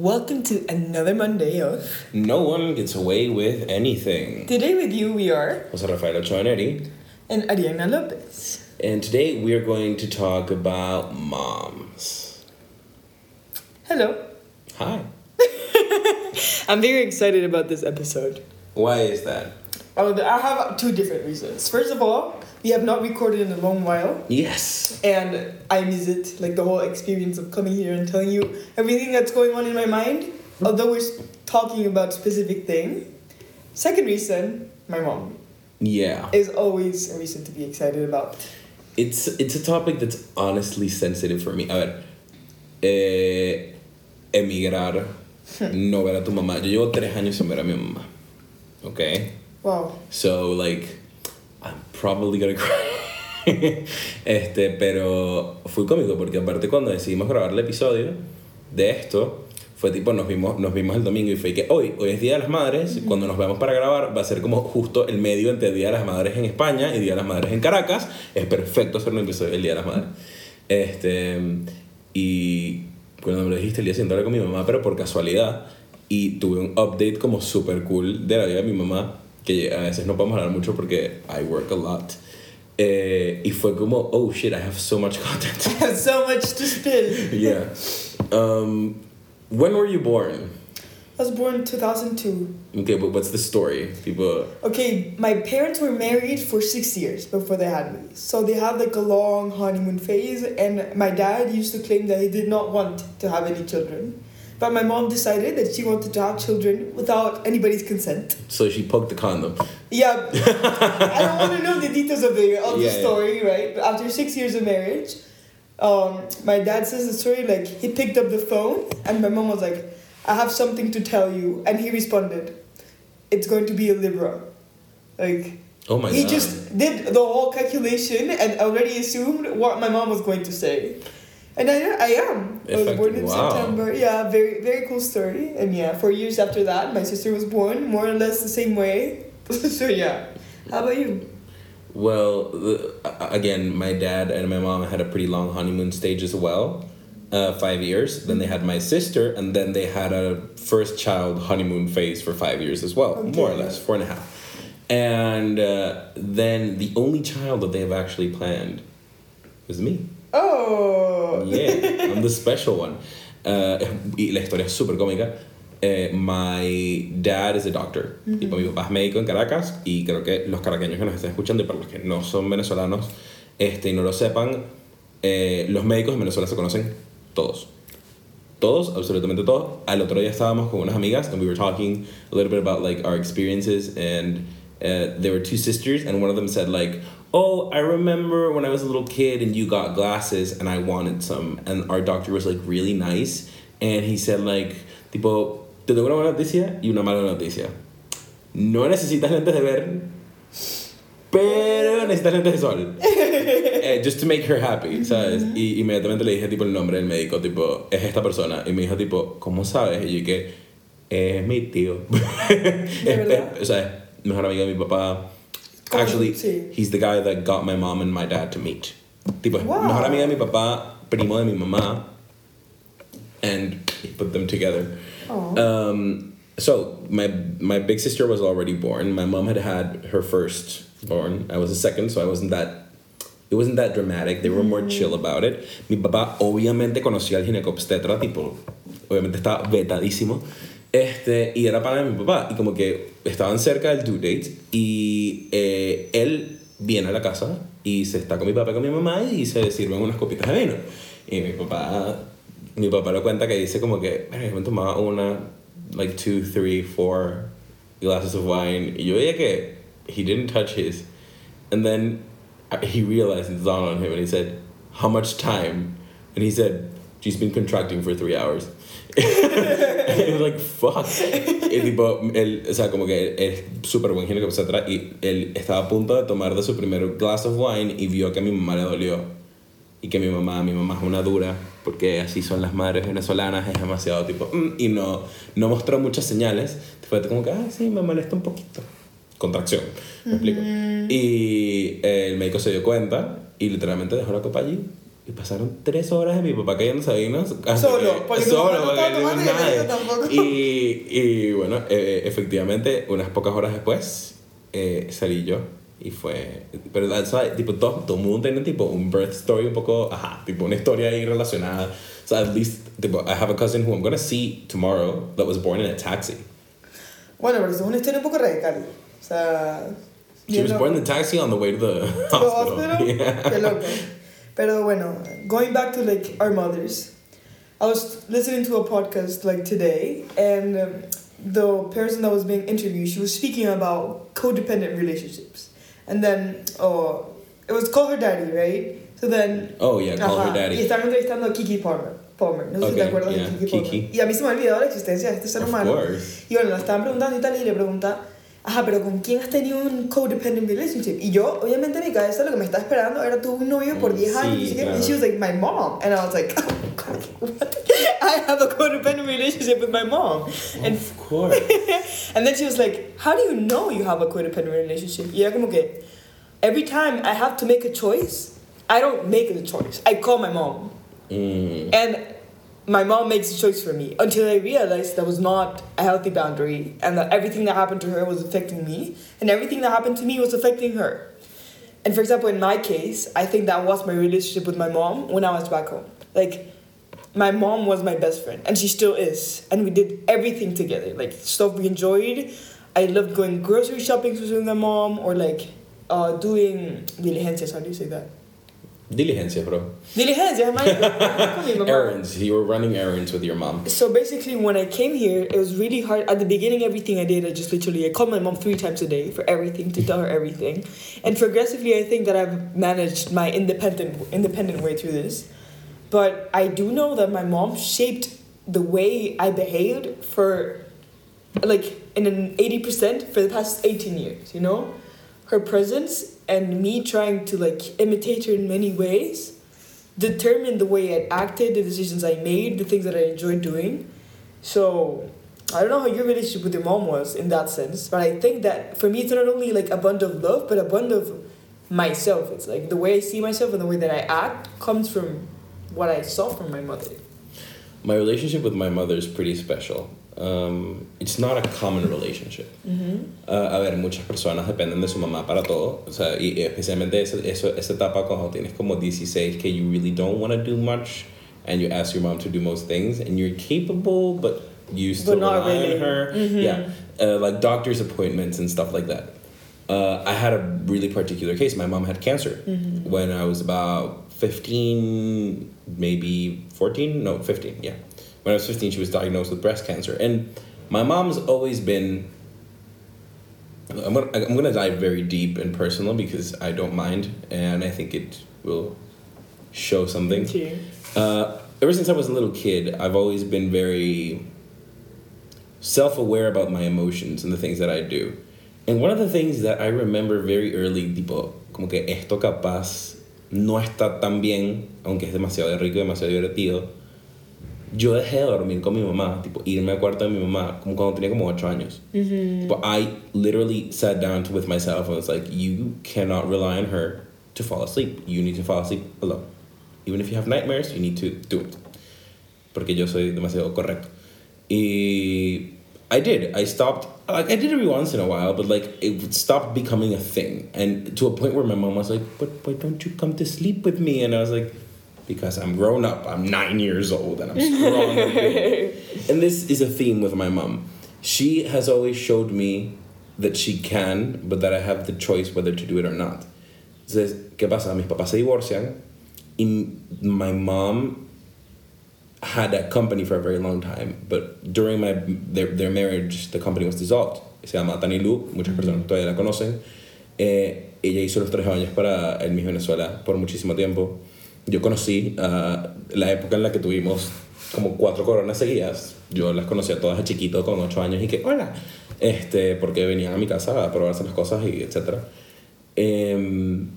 Welcome to another Monday of No one gets away with anything. Today with you we are Jose Rafael Ochoa Neri, and Ariana Lopez. and today we are going to talk about moms. Hello. Hi. I'm very excited about this episode. Why is that? Oh, I have two different reasons. First of all, we have not recorded in a long while, Yes. and I miss it, like the whole experience of coming here and telling you everything that's going on in my mind, although we're talking about specific thing. Second reason, my mom Yeah. is always a reason to be excited about. It's it's a topic that's honestly sensitive for me. A ver, eh, emigrar, no ver a tu mamá. Yo llevo tres años sin ver a mi mamá. Okay. Wow. So like, I'm probably gonna cry. este, pero fue cómico porque aparte cuando decidimos grabar el episodio de esto, fue tipo, nos vimos, nos vimos el domingo y fue que hoy, hoy es Día de las Madres, cuando nos vemos para grabar va a ser como justo el medio entre Día de las Madres en España y Día de las Madres en Caracas. Es perfecto hacer un episodio del Día de las Madres. Este, y cuando me lo dijiste el día siguiente hablé con mi mamá, pero por casualidad, y tuve un update como super cool de la vida de mi mamá, que a veces no podemos hablar mucho porque I work a lot. Eh, y fue como, oh shit, I have so much content. I have so much to spill. yeah. Um, when were you born? I was born in 2002. Okay, but what's the story? People. Okay, my parents were married for six years before they had me. So they had like a long honeymoon phase, and my dad used to claim that he did not want to have any children. But my mom decided that she wanted to have children without anybody's consent. So she poked the condom. Yeah, I don't want to know the details of the of the Yeah, yeah. story, right? But after six years of marriage, um, my dad says the story like he picked up the phone and my mom was like, "I have something to tell you," and he responded, "It's going to be a Libra," like. Oh my he god. just did the whole calculation and already assumed what my mom was going to say. And I, I am. I was born in wow. September. Yeah, very very cool story. And yeah, four years after that, my sister was born, more or less the same way. so yeah. How about you? Well, the, again, my dad and my mom had a pretty long honeymoon stage as well. Uh, five years. Then they had my sister, and then they had a first child honeymoon phase for five years as well, Okay. more or less, four and a half. And uh, then the only child that they've actually planned was me. Oh. Yeah, I'm the special one. Uh, y la historia es súper cómica. Eh, my dad is a doctor. Tipo, mi papá es médico en Caracas y creo que los caraqueños que nos están escuchando y para los que no son venezolanos este, y no lo sepan, eh, los médicos en Venezuela se conocen todos. Todos, absolutamente todos. Al otro día estábamos con unas amigas and we were talking a little bit about like our experiences and uh, there were two sisters and one of them said like, "Oh, I remember when I was a little kid and you got glasses and I wanted some." And our doctor was like really nice and he said like, tipo, "Te tengo una buena noticia y una mala noticia. No necesitas lentes de ver, pero necesitas lentes de sol." Eh, just to make her happy, ¿sabes? Y inmediatamente le dije tipo el nombre del médico, tipo, es esta persona. Y me dijo tipo, ¿cómo sabes? Y yo que, es mi tío. Es- verdad? o sea, mejor amigo de mi papá. Actually, Sí. he's the guy that got my mom and my dad to meet. Tipo, Wow. mejor amigo de mi papá, primo de mi mamá. And he put them together. Um, so my my big sister was already born. My mom had had her first born. I was a second, so I wasn't that. It wasn't that dramatic. They were more chill about it. Mi papá obviamente conocía al ginecobstetra, tipo, obviamente estaba vetadísimo. Este, y era para mi papá. Y como que estaban cerca del due date. Y eh, él viene a la casa y se está con mi papá y con mi mamá y se sirven unas copitas de vino. Y mi papá, mi papá lo cuenta que dice como que, "Verga, yo me tomaba una, like two, three, four glasses of wine. Y yo veía que he didn't touch his. And then uh, he realized it dawned on him and he said, How much time? And he said, She's been contracting for three hours. was like, fuck. Y tipo, él, o sea, como que es súper buen ginecólogo, etc. Y él estaba a punto de tomar de su primer glass of wine y vio que a mi mamá le dolió. Y que mi mamá, mi mamá es una dura, porque así son las madres venezolanas, es demasiado tipo, "Mm", y no, no mostró muchas señales. Fue como que, ah, sí, me molesta un poquito. Contracción, me explico. Y eh, el médico se dio cuenta y literalmente dejó la copa allí y pasaron tres horas de mi papá cayéndose. Hasta Solo, que- porque solo, no porque tomando nadie. tampoco. Y, y bueno, eh, efectivamente, unas pocas horas después eh, salí yo. Y fue. Pero, ¿sabes? Tipo, todo, todo el mundo tiene tipo un birth story un poco. Ajá, tipo una historia ahí relacionada. So, at least, tipo, I have a cousin who I'm gonna see tomorrow that was born in a taxi. Bueno, pero eso es una historia un poco radical. O sea. She was born in a taxi on the way to the to the hospital. hospital. Yeah. Qué loco. Pero bueno, going back to like our mothers, I was listening to a podcast like today, and um, the person that was being interviewed, she was speaking about codependent relationships, and then oh, it was call her daddy, right? So then. Oh, yeah, call her Ajá, Y daddy. estaban entrevistando a Kiki Palmer. Palmer. No sé si te Okay, acuerdas yeah, de Kiki Palmer. Kiki. Y a mí se me ha olvidado la existencia de este ser Of humano. course. Y bueno, la estaban preguntando y tal, y le pregunta, ajá, pero ¿con quién has tenido un codependent relationship? Y yo, obviamente, en mi cabeza lo que me estaba esperando era tuve un novio por Mm, 10 años, sí, y, claro. and she was like, my mom. And I was like, oh, God, what? I have a codependent relationship with my mom. And, Of course. and then she was like, how do you know you have a codependent relationship? Y era como que, every time I have to make a choice, I don't make the choice. I call my mom. Mm. And my mom makes a choice for me until I realized that was not a healthy boundary and that everything that happened to her was affecting me and everything that happened to me was affecting her. And for example, in my case, I think that was my relationship with my mom when I was back home. Like, my mom was my best friend and she still is. And we did everything together, like stuff we enjoyed. I loved going grocery shopping with my mom or like uh, doing diligencias. How do you say that? Diligencia, bro. Diligencias, my. Errands. You were running errands with your mom. So basically, when I came here, it was really hard. At the beginning, everything I did, I just literally I called my mom three times a day for everything to tell her everything, and progressively, I think that I've managed my independent independent way through this. But I do know that my mom shaped the way I behaved for, like, in an eighty percent for the past eighteen years. You know, her presence and me trying to like imitate her in many ways determined the way I acted, the decisions I made, the things that I enjoyed doing. So I don't know how your relationship with your mom was in that sense, but I think that for me it's not only like a bond of love, but a bond of myself. It's like the way I see myself and the way that I act comes from what I saw from my mother. My relationship with my mother is pretty special. Um, it's not a common relationship. Uh, a ver, muchas personas dependen de su mamá para todo. O sea, y especialmente esa, esa etapa cuando tienes como 16 que you really don't want to do much and you ask your mom to do most things and you're capable but you still not rely really. on her. Yeah, uh, like doctor's appointments and stuff like that. Uh, I had a really particular case. My mom had cancer when I was about 15, maybe 14, no, 15, yeah. When I was 15, she was diagnosed with breast cancer. And my mom's always been I'm gonna, I'm gonna dive very deep and personal because I don't mind and I think it will show something. Uh, ever since I was a little kid, I've always been very self aware about my emotions and the things that I do. And one of the things that I remember very early, tipo, como que esto capaz no está tan bien, aunque es demasiado rico, demasiado divertido. Yo dejé de dormir con mi mamá, tipo, irme al cuarto de mi mamá, como cuando tenía como 8 años. But I literally sat down to, with myself and was like, you cannot rely on her to fall asleep. You need to fall asleep alone. Even if you have nightmares, you need to do it. Porque yo soy demasiado correcto. Y I did. I stopped. Like I did every once in a while, but like it stopped becoming a thing, and to a point where my mom was like, "But why don't you come to sleep with me?" And I was like, "Because I'm grown up. I'm nine years old, and I'm strong." and this is a theme with my mom. She has always showed me that she can, but that I have the choice whether to do it or not. Entonces, ¿qué pasa? Mis papás se divorcian, y my mom had that company for a very long time, but during my their, their marriage, the company was dissolved. Se llama Tani Lu, muchas personas todavía la conocen. Eh, ella hizo los tres años para el Miss Venezuela por muchísimo tiempo. Yo conocí ah, la época en la que tuvimos como cuatro coronas seguidas. Yo las conocía todas de chiquito con ocho años y que, hola, este, porque venían a mi casa a probarse las cosas y etcétera. Em,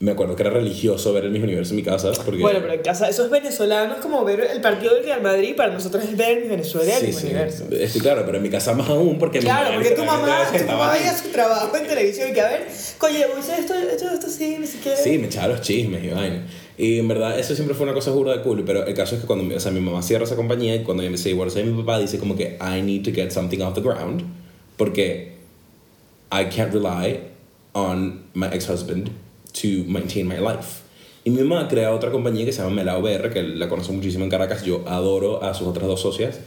me acuerdo que era religioso ver el Miss Universo en mi casa. Porque, Bueno, pero en casa, esos venezolanos como ver el partido del Real Madrid, para nosotros es ver mi Venezuela Sí, el sí, universo. estoy claro, pero en mi casa más aún porque mi Claro, porque tu mamá, tu mamá veía su trabajo en televisión y que a ver, oye, Moisés, esto, esto, esto sí, ni siquiera. Sí, me echaba los chismes y vaina. Y en verdad, eso siempre fue una cosa jura de cool, pero el caso es que cuando o sea, mi mamá cierra esa compañía y cuando se divorcia mi papá, dice como que I need to get something off the ground porque I can't rely on my ex-husband to maintain my life. Y mi mamá crea otra compañía que se llama Melao BR, que la conozco muchísimo en Caracas. Yo adoro a sus otras dos socias.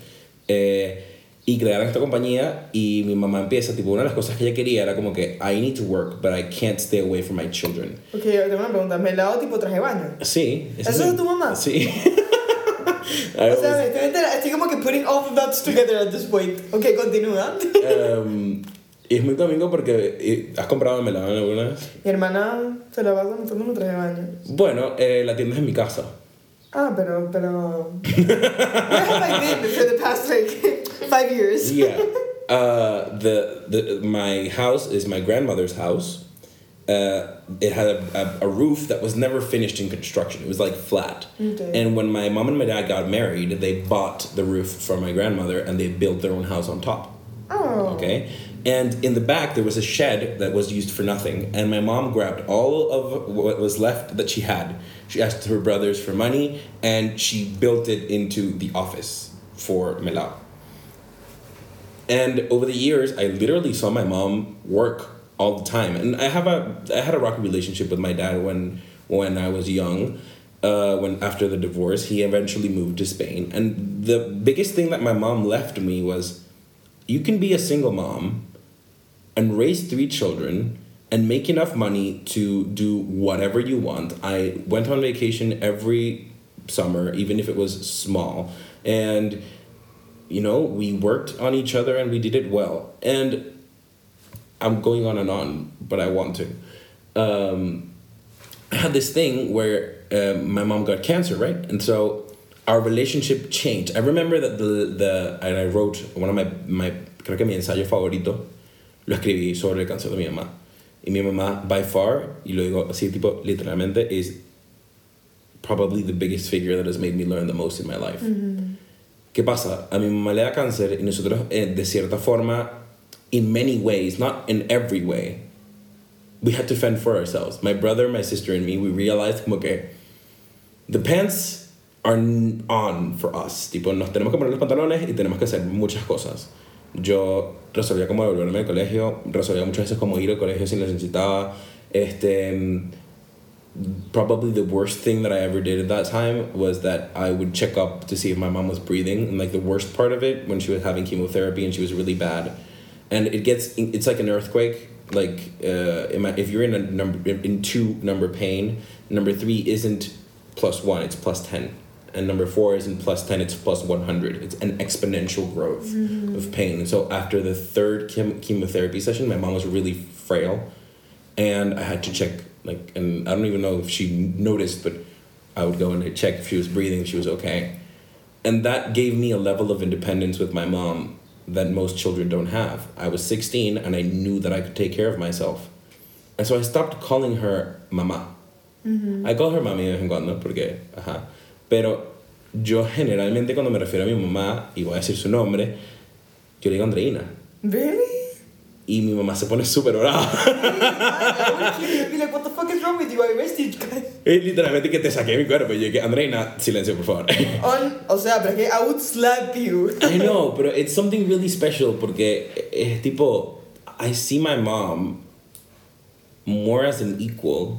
Eh, y crearon esta compañía y mi mamá empieza, tipo, una de las cosas que ella quería era como que I need to work, but I can't stay away from my children. Ok, yo tengo una pregunta. ¿Me lavo tipo traje baño? Sí. ¿Eso es tu mamá? Sí. O sea, estoy, como que putting all the dots together at this point. Ok, continúa. um, y es muy cómico porque eh, has comprado melón alguna vez. Mi hermana se la pasa montando un traje de baño. Bueno, eh, la tienda es en mi casa. Ah, pero, pero... Where have I been for the past, like, five years? Yeah. Uh, the, the, my house is my grandmother's house. Uh, it had a, a, a roof that was never finished in construction. It was like flat. Okay. And when my mom and my dad got married, they bought the roof from my grandmother and they built their own house on top. Oh. Okay. And in the back, there was a shed that was used for nothing. And my mom grabbed all of what was left that she had. She asked her brothers for money and she built it into the office for Melao. And over the years, I literally saw my mom work all the time. And I have a I had a rocky relationship with my dad when when I was young. Uh, when after the divorce, he eventually moved to Spain. And the biggest thing that my mom left me was, you can be a single mom, and raise three children, and make enough money to do whatever you want. I went on vacation every summer, even if it was small, and you know, we worked on each other and we did it well. And I'm going on and on, but I want to. Um, I had this thing where um, my mom got cancer, right? And so our relationship changed. I remember that the, the and I wrote one of my, my creo que mi ensayo favorito, lo escribí sobre el cáncer de mi mamá. Y mi mamá, by far, y lo digo así, tipo, literalmente, is probably the biggest figure that has made me learn the most in my life. ¿Qué pasa? A mi mamá le da cáncer y nosotros, eh, de cierta forma, in many ways, not in every way, we had to fend for ourselves. My brother, my sister, and me, we realized como que the pants are on for us. Tipo, nos tenemos que poner los pantalones y tenemos que hacer muchas cosas. Yo resolvía como devolverme al colegio, resolvía muchas veces como ir al colegio si necesitaba. Este, probably the worst thing that I ever did at that time was that I would check up to see if my mom was breathing. And like the worst part of it, when she was having chemotherapy and she was really bad, and it gets it's like an earthquake. Like uh, if you're in a number in two number pain, number three isn't plus one; it's plus ten, and number four isn't plus ten; it's plus one hundred. It's an exponential growth mm-hmm. of pain. And so after the third chem- chemotherapy session, my mom was really frail. And I had to check like and I don't even know if she noticed but I would go and I'd check if she was breathing if she was okay. And that gave me a level of independence with my mom that most children don't have. I was 16 and I knew that I could take care of myself. And so I stopped calling her mamá mm-hmm. I call her mami en cuando porque ajá pero yo generalmente cuando me refiero a mi mamá y voy a decir su nombre yo le digo Andreina Really? y mi mamá se pone súper brava I would kill you and be like, what the fuck is wrong with you? I arrested you guys. Es literalmente que te saqué de mi cuerpo. Y yo que, Andreina, silencio, por favor. On, o sea, pero que I would slap you. I know, pero it's something really special porque es tipo, I see my mom more as an equal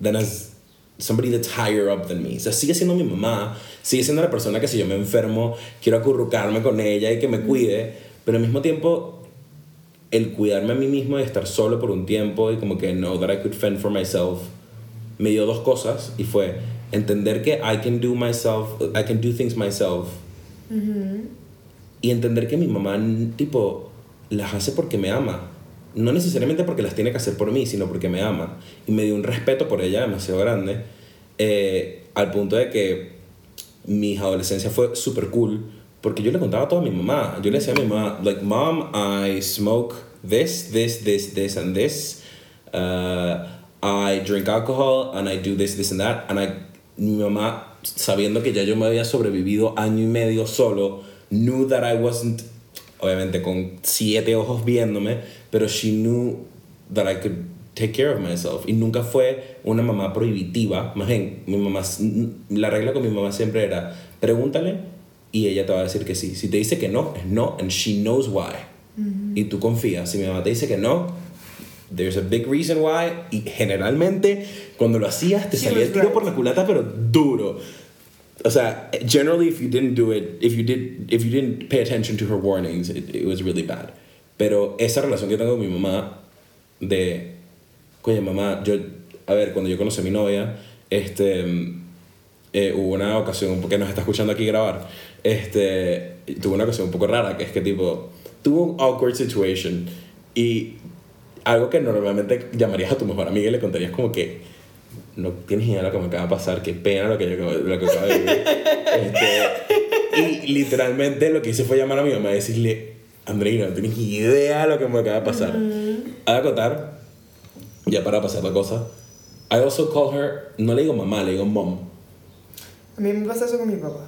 than as somebody that's higher up than me. O sea, sigue siendo mi mamá, sigue siendo la persona que si yo me enfermo, quiero acurrucarme con ella y que me cuide, pero al mismo tiempo el cuidarme a mí mismo y estar solo por un tiempo y como que know that I could fend for myself me dio dos cosas y fue entender que I can do myself I can do things myself. Y entender que mi mamá tipo las hace porque me ama no necesariamente porque las tiene que hacer por mí sino porque me ama y me dio un respeto por ella demasiado grande eh, al punto de que mi adolescencia fue súper cool porque yo le contaba todo a mi mamá. Yo le decía a mi mamá, like, mom, I smoke this, this, this, this, and this. Uh, I drink alcohol and I do this, this, and that. And I, mi mamá, sabiendo que ya yo me había sobrevivido año y medio solo, knew that I wasn't, obviamente con siete ojos viéndome, pero she knew that I could take care of myself. Y nunca fue una mamá prohibitiva. Más bien, mi mamá, la regla con mi mamá siempre era, pregúntale y ella te va a decir que sí. Si te dice que no, es no, and she knows why. Y tú confías. Si mi mamá te dice que no, there's a big reason why. Y generalmente, cuando lo hacías, te She salía el tiro right. por la culata, pero duro. O sea, generally, if you didn't do it, if you did, if you didn't pay attention to her warnings, it, it was really bad. Pero esa relación que tengo con mi mamá, de, coño, mamá, yo, a ver, cuando yo conocí a mi novia, este, eh, hubo una ocasión, porque nos está escuchando aquí grabar, este, tuvo una ocasión un poco rara, que es que tipo, tuvo un awkward situation y algo que normalmente llamarías a tu mejor amiga y le contarías como que no tienes idea de lo que me acaba de pasar, qué pena lo que yo lo que acabo de vivir. Este, y literalmente lo que hice fue llamar a mi mamá y decirle, Andreina, no tienes idea de lo que me acaba de pasar. A acotar, ya para pasar la cosa, I also call her, no le digo mamá, le digo mom. A mí me pasa eso con mi papá.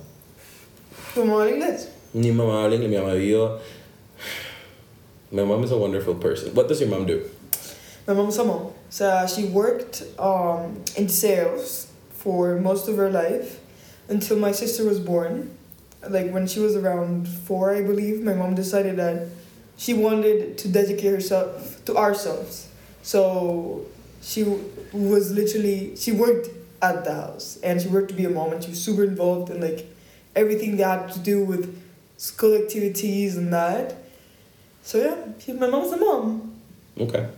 ¿Tu mamá habla inglés? Mi mamá habla inglés, mi mamá vivió... My mom is a wonderful person. What does your mom do? My mom's a mom. So she worked um, in sales for most of her life until my sister was born. Like when she was around four, I believe, my mom decided that she wanted to dedicate herself to ourselves. So she was literally, she worked at the house and she worked to be a mom and she was super involved in like everything that had to do with school activities and that. So yeah, my mom's a mom. Okay.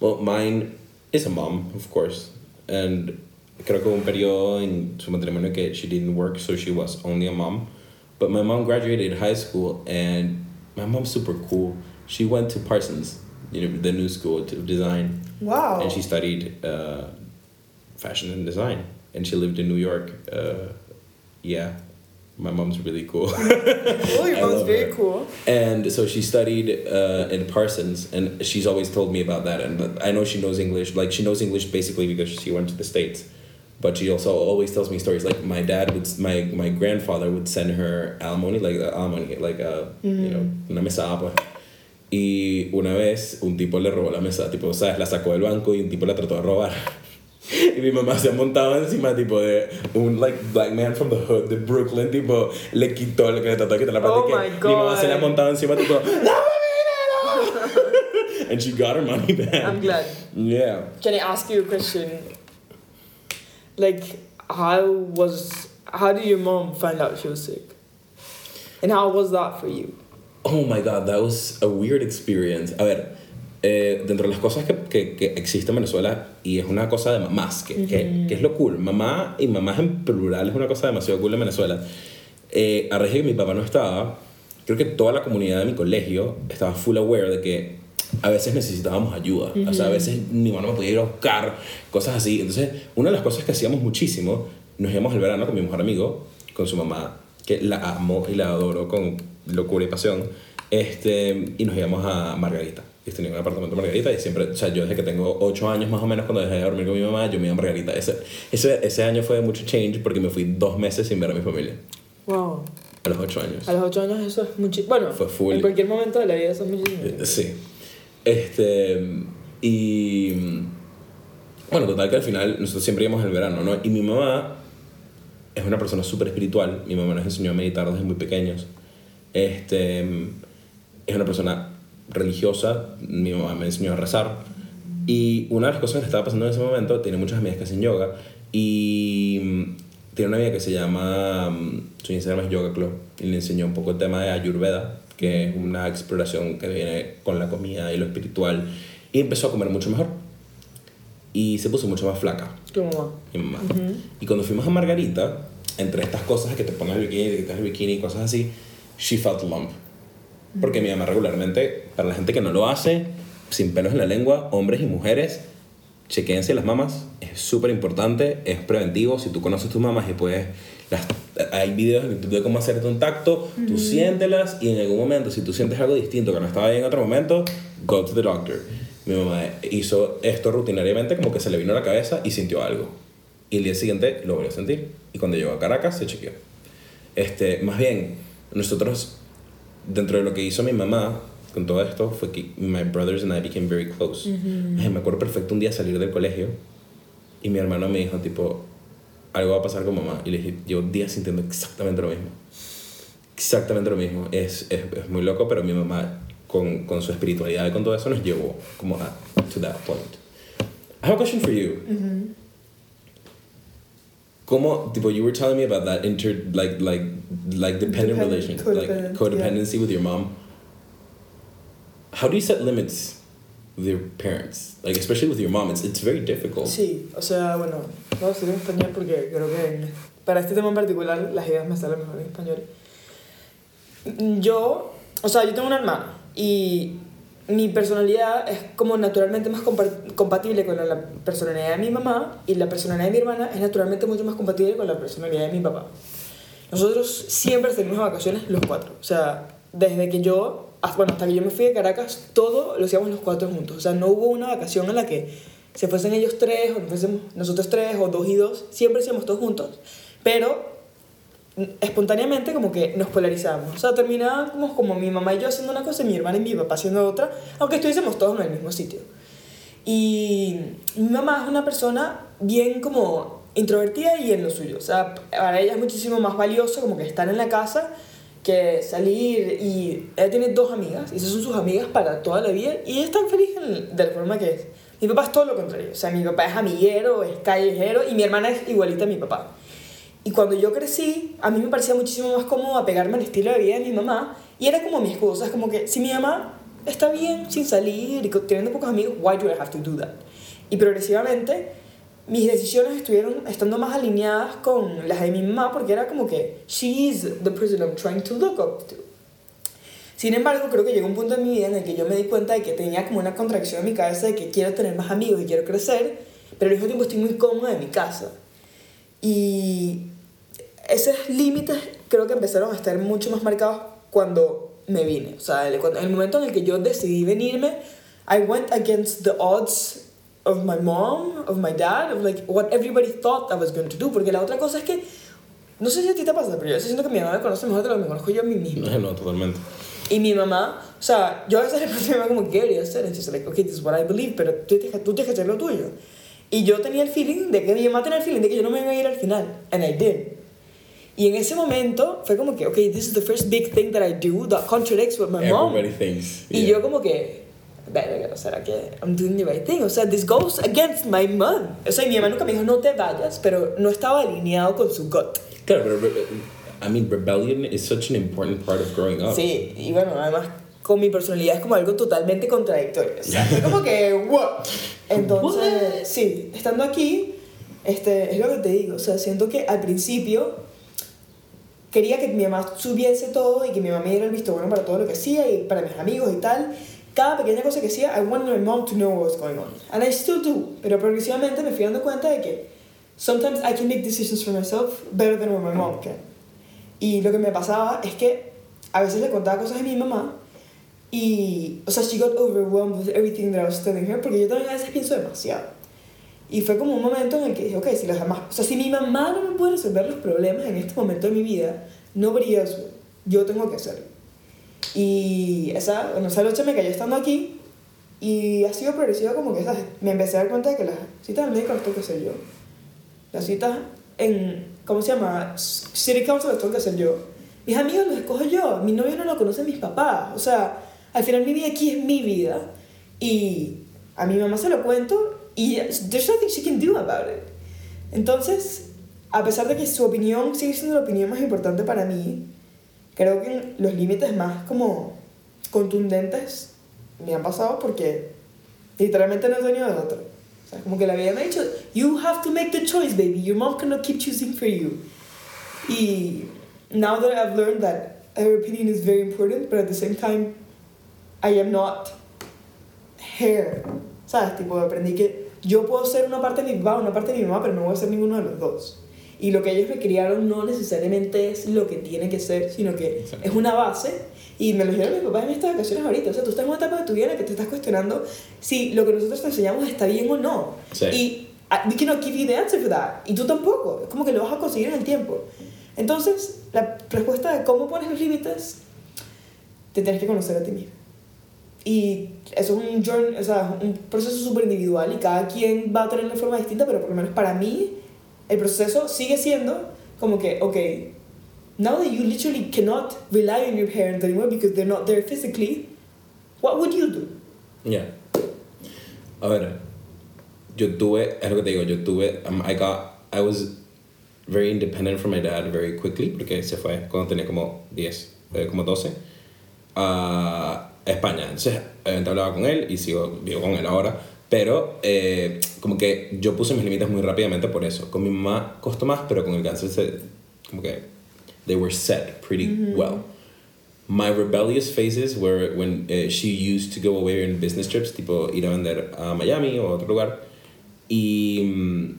Well, mine is a mom, of course. And creo que un periodo en su matrimonio que she didn't work, so she was only a mom. But my mom graduated high school, and my mom's super cool. She went to Parsons, you know, the new school of design, Wow. and she studied uh, fashion and design. And she lived in New York. Uh, yeah, my mom's really cool. Oh, your mom's very her. cool. And so she studied uh, in Parsons, and she's always told me about that. And I know she knows English. Like she knows English basically because she went to the states. But she also always tells me stories. Like my dad would, my my grandfather would send her alimony, like uh, alimony, like uh, you know, una mesada. Pues. Y una vez un tipo le robó la mesa, tipo, sabes, la sacó del banco y un tipo la trató de robar. Y mi mamá se montaba encima, tipo, de un, like, black man from the hood de Brooklyn, tipo, le quitó lo que le trató de quitar la plata. Oh que Mi mamá se la montaba encima, tipo, ¡Dame mi dinero! And she got her money back. I'm glad. Yeah. Can I ask you a question? Like, how was how did your mom find out she was sick? And how was that for you? Oh my god, that was a weird experience. A ver, eh, dentro de las cosas que, que, que existe en Venezuela, y es una cosa de mamás, que, que, que es lo cool. Mamá y mamás en plural es una cosa demasiado cool en Venezuela. Eh, a raíz de que mi papá no estaba, creo que toda la comunidad de mi colegio estaba full aware de que a veces necesitábamos ayuda. O sea, a veces mi mamá me podía ir a buscar, cosas así. Entonces, una de las cosas que hacíamos muchísimo, nos íbamos al verano con mi mejor amigo, con su mamá, que la amo y la adoro con locura y pasión, este, y nos íbamos a Margarita. Y tenía un apartamento en Margarita y siempre, o sea, yo desde que tengo 8 años más o menos, cuando dejé de dormir con mi mamá, yo me iba a Margarita. Ese, ese, ese año fue de mucho change porque me fui dos meses sin ver a mi familia, Wow. a los 8 años. A los ocho años eso es mucho. Bueno, Fue full. en cualquier momento de la vida eso es muchísimo. Eh, Sí. Este. Y. Bueno, total que al final nosotros siempre íbamos el verano, ¿no? Y mi mamá es una persona súper espiritual. Mi mamá nos enseñó a meditar desde muy pequeños. Este. Es una persona religiosa. Mi mamá me enseñó a rezar. Y una de las cosas que estaba pasando en ese momento, tiene muchas amigas que hacen yoga. Y tiene una amiga que se llama. Su Instagram es Yoga Club. Y le enseñó un poco el tema de Ayurveda, que es una exploración que viene con la comida y lo espiritual. Y empezó a comer mucho mejor. Y se puso mucho más flaca Tu mamá. mi mamá. Y cuando fuimos a Margarita, entre estas cosas que te pones el bikini, te quitas el bikini y cosas así, she felt lump. Porque mi mamá regularmente, para la gente que no lo hace, sin pelos en la lengua, hombres y mujeres, chequéense las mamas, es súper importante, es preventivo. Si tú conoces tus mamas y puedes, las, hay videos en YouTube de cómo hacerte un tacto, tú siéntelas y en algún momento, si tú sientes algo distinto que no estaba bien en otro momento, go to the doctor. Mi mamá hizo esto rutinariamente, como que se le vino a la cabeza y sintió algo. Y el día siguiente lo volvió a sentir. Y cuando llegó a Caracas, se chequeó. Este, más bien, nosotros, dentro de lo que hizo mi mamá, con todo esto fue que my brothers and I became very close. Ay, me acuerdo perfecto un día salir del colegio y mi hermano me dijo, tipo, algo va a pasar con mamá. Y le dije, llevo días sintiendo exactamente lo mismo. Exactamente lo mismo. Es, es, es muy loco, pero mi mamá, con, con su espiritualidad y con todo eso, nos llevó como a to that point. I have a question for you. ¿Cómo, tipo, you were telling me about that inter, like, like, like dependent Depend- relation, like codependent, codependency with your mom. How do you set limits with your parents? Like, especially with your mom, it's, it's very difficult. Sí, o sea, bueno, voy a en español porque creo que para este tema en particular las ideas me salen mejor en español. Yo, o sea, yo tengo una hermana y mi personalidad es como naturalmente más compa- compatible con la personalidad de mi mamá y la personalidad de mi hermana es naturalmente mucho más compatible con la personalidad de mi papá. Nosotros siempre salimos vacaciones los cuatro. O sea, desde que yo, bueno, hasta que yo me fui de Caracas, todo lo hacíamos los cuatro juntos. O sea, no hubo una vacación en la que se fuesen ellos tres, o fuésemos nosotros tres, o dos y dos. Siempre hacíamos todos juntos. Pero espontáneamente como que nos polarizábamos. O sea, terminábamos como mi mamá y yo haciendo una cosa y mi hermana y mi papá haciendo otra, aunque estuviésemos todos en el mismo sitio. Y mi mamá es una persona bien como introvertida y en lo suyo. O sea, para ella es muchísimo más valioso como que estar en la casa que salir y ella tiene dos amigas y esas son sus amigas para toda la vida y es tan feliz de la forma que es. Mi papá es todo lo contrario. O sea, mi papá es amiguero, es callejero y mi hermana es igualita a mi papá. Y cuando yo crecí, a mí me parecía muchísimo más cómodo apegarme al estilo de vida de mi mamá y era como mi excusa, como que si mi mamá está bien sin salir y teniendo pocos amigos, why do I have to do that? Y progresivamente mis decisiones estuvieron estando más alineadas con las de mi mamá porque era como que she is the person I'm trying to look up to. Sin embargo, creo que llegó un punto en mi vida en el que yo me di cuenta de que tenía como una contracción en mi cabeza de que quiero tener más amigos y quiero crecer, pero al mismo tiempo estoy muy cómoda en mi casa. Y esos límites creo que empezaron a estar mucho más marcados cuando me vine. O sea, el, el momento en el que yo decidí venirme, I went against the odds of my mom, of my dad, of like what everybody thought I was going to do. Porque la otra cosa es que, no sé si a ti te pasa, pero yo siento que mi mamá me conoce mejor de lo que me conozco yo a mí misma. No, no, totalmente. Y mi mamá, o sea, yo a veces le pregunto a mi mamá como, ¿qué debería hacer? Entonces, like, okay, this is what I believe, pero tú tienes, tú tienes que hacer lo tuyo. Y yo tenía el feeling de que mi mamá tenía el feeling de que yo no me iba a ir al final. And I did. Y en ese momento fue como que, okay, this is the first big thing that I do that contradicts what my mom. Everybody thinks. Y yeah. yo como que, verga, ¿será que I'm doing the right thing? O sea, this goes against my mom. O sea, y mi mamá nunca me dijo, no te vayas, pero no estaba alineado con su gut. Claro, pero I mean, rebellion is such an important part of growing up. Sí, y bueno, además con mi personalidad es como algo totalmente contradictorio. O sea, es como que, wow. Entonces, sí, estando aquí, este, es lo que te digo. O sea, siento que al principio quería que mi mamá subiese todo y que mi mamá me diera el visto bueno para todo lo que hacía y para mis amigos y tal. Cada pequeña cosa que hacía, I wanted my mom to know what was going on. And I still do. Pero progresivamente me fui dando cuenta de que sometimes I can make decisions for myself better than what my mom can. Y lo que me pasaba es que a veces le contaba cosas a mi mamá y, o sea, she got overwhelmed with everything that I was telling her porque yo también a veces pienso demasiado. Y fue como un momento en el que dije, ok, si los demás, o sea, si mi mamá no me puede resolver los problemas en este momento de mi vida, nobody else. Yo tengo que hacerlo. Y esa, bueno, esa lucha me cayó estando aquí y ha sido progresiva como que, ¿sabes? Me empecé a dar cuenta de que las citas al médico las tengo que hacer yo. Las citas en, ¿cómo se llama? City Council las tengo que hacer yo. Mis amigos los escojo yo. Mi novio no lo conocen mis papás. O sea, al final mi vida aquí es mi vida. Y a mi mamá se lo cuento y there's nothing she can do about it. Entonces, a pesar de que su opinión sigue siendo la opinión más importante para mí, creo que los límites más como contundentes me han pasado porque literalmente no he tenido de otro. O sea, como que la vida me ha dicho, you have to make the choice, baby. Your mom cannot keep choosing for you. Y now that I've learned that her opinion is very important, but at the same time, I am not her. ¿Sabes? Tipo, aprendí que yo puedo ser una parte de mi papá, una parte de mi mamá, pero no voy a ser ninguno de los dos. Y lo que ellos me criaron no necesariamente es lo que tiene que ser, sino que Exacto. es una base. Y me lo dijeron mis papás en estas vacaciones ahorita. O sea, tú estás en una etapa de tu vida en la que te estás cuestionando si lo que nosotros te enseñamos está bien o no. Sí. Y we cannot give you the answer for that. Y tú tampoco. Es como que lo vas a conseguir en el tiempo. Entonces, la respuesta de cómo pones los límites, te tienes que conocer a ti mismo. y eso es un, journey, o sea, un proceso súper individual y cada quien va a tener una forma distinta, pero por lo menos para mí el proceso sigue siendo como que, ok, now that you literally cannot rely on your parents anymore because they're not there physically, what would you do? Yeah. A ver, yo tuve, es lo que te digo, yo tuve, um, I got, I was very independent from my dad very quickly, porque se fue cuando tenía como 10, eh, como 12, a España. Entonces, hablaba con él y sigo, vivo con él ahora, pero eh, como que yo puse mis límites muy rápidamente por eso. Con mi mamá costó más, pero con el cáncer se, como que, they were set pretty well. My rebellious phases were when uh, she used to go away on business trips, tipo ir a vender a Miami o a otro lugar. Y mm,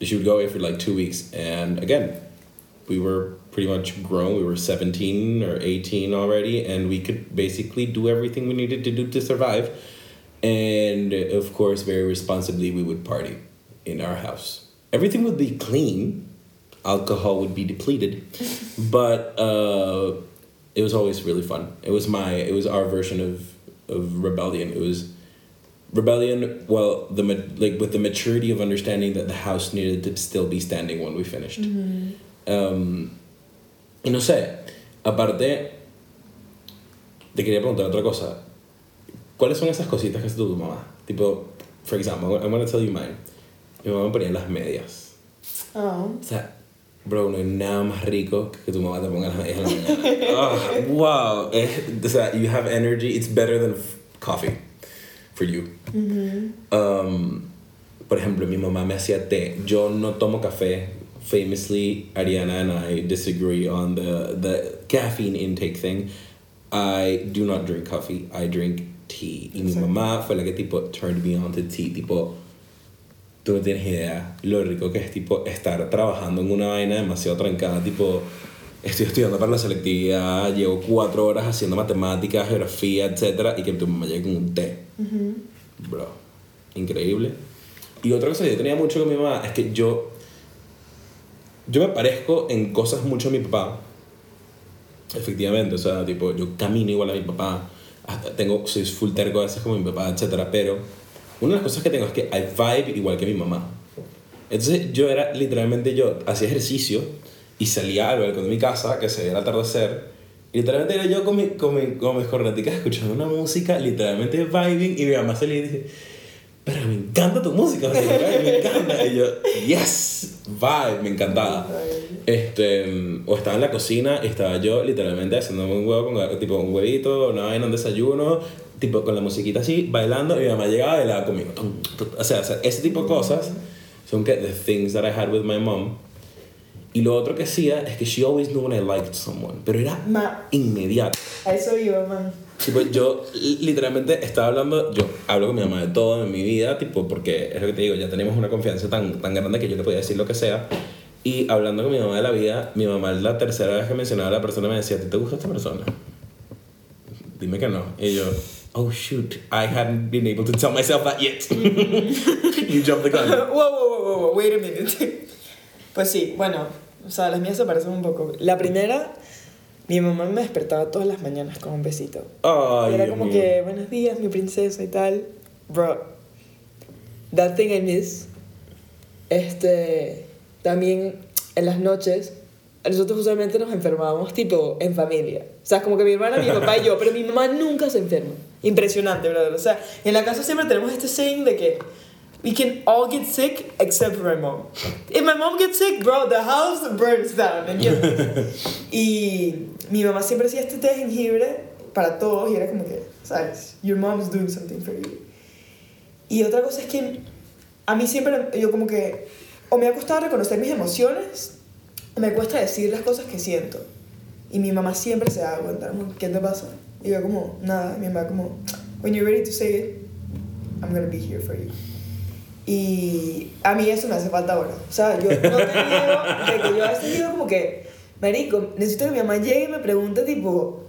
she would go away for like two weeks. And again, we were pretty much grown. We were 17 or 18 already, and we could basically do everything we needed to do to survive. And of course, very responsibly, we would party in our house. Everything would be clean, alcohol would be depleted, but uh, it was always really fun. It was my, it was our version of of rebellion. It was rebellion. Well, the like with the maturity of understanding that the house needed to still be standing when we finished. Um, y no sé, aparte, te quería preguntar otra cosa. ¿Cuáles son esas cositas que hace tu mamá? Tipo, for example, I'm gonna tell you mine. Mi mamá me ponía las medias. Oh. O sea, bro, no hay nada más rico que tu mamá te ponga las medias en la mañana. Ah, wow. Eh, o sea, you have energy. It's better than coffee for you. Um, por ejemplo, mi mamá me hacía té. Yo no tomo café. Famously, Ariana and I disagree on the, the caffeine intake thing. I do not drink coffee. I drink tea. Y mi mamá fue la que tipo turned me on to tea. Tipo, tú no tienes idea lo rico que es tipo estar trabajando en una vaina demasiado trancada. Tipo, estoy estudiando para la selectividad, llevo cuatro horas haciendo matemáticas, geografía, etc. Y que tu mamá llegue con un té. Bro, increíble. Y otra cosa que yo tenía mucho con mi mamá es que yo. Yo me parezco en cosas mucho a mi papá. Efectivamente, o sea, tipo, yo camino igual a mi papá. Tengo, soy full terco a veces como mi papá, etc. Pero una de las cosas que tengo es que I vibe igual que mi mamá. Entonces yo era literalmente yo, hacía ejercicio y salía al balcón de mi casa que se veía el atardecer. Y literalmente era yo con, mi, con, mi, con mis corneticas escuchando una música, literalmente vibing. Y mi mamá salía y dice: Pero me encanta tu música, me encanta. Y yo, yes, vibe, me encantaba. Este, o estaba en la cocina y estaba yo literalmente haciéndome un huevo con tipo un huevito, una vaina, un desayuno, tipo con la musiquita así, bailando y mi mamá llegaba y bailaba conmigo. O sea, o sea, ese tipo de cosas son que the things that I had with my mom. Y lo otro que hacía es que she always knew when I liked someone, pero era Ma, inmediato. a eso iba, man. Tipo, yo li- literalmente estaba hablando, yo hablo con mi mamá de todo en mi vida, tipo, porque es lo que te digo, ya tenemos una confianza tan, tan grande que yo le podía decir lo que sea. Y hablando con mi mamá de la vida, mi mamá la tercera vez que mencionaba a la persona me decía, ¿a ti te gusta esta persona? Dime que no. Y yo, oh shoot, I hadn't been able to tell myself that yet. you jumped the gun. whoa, whoa, whoa, whoa, whoa, wait a minute. Pues sí, bueno, o sea, las mías se parecen un poco. La primera, mi mamá me despertaba todas las mañanas con un besito. Ay, era como que, buenos días, mi princesa y tal. Bro, that thing I miss. Este, también en las noches, nosotros usualmente nos enfermábamos tipo en familia. O sea, como que mi hermana, mi papá y yo, pero mi mamá nunca se enferma. Impresionante, brother. O sea, en la casa siempre tenemos este saying de que we can all get sick except for my mom. If my mom gets sick, bro, the house burns down. ¿entiendes? y mi mamá siempre hacía este té de jengibre para todos y era como que, ¿sabes? Your mom's doing something for you. Y otra cosa es que a mí siempre, yo como que, o me ha costado reconocer mis emociones, o me cuesta decir las cosas que siento. Y mi mamá siempre se da cuenta, como, ¿qué te pasa? Y yo como, nada, mi mamá como, when you're ready to say it, I'm gonna be here for you. Y a mí eso me hace falta ahora. O sea, yo no te niego de que yo a veces digo como que, marico, necesito que mi mamá llegue y me pregunte tipo,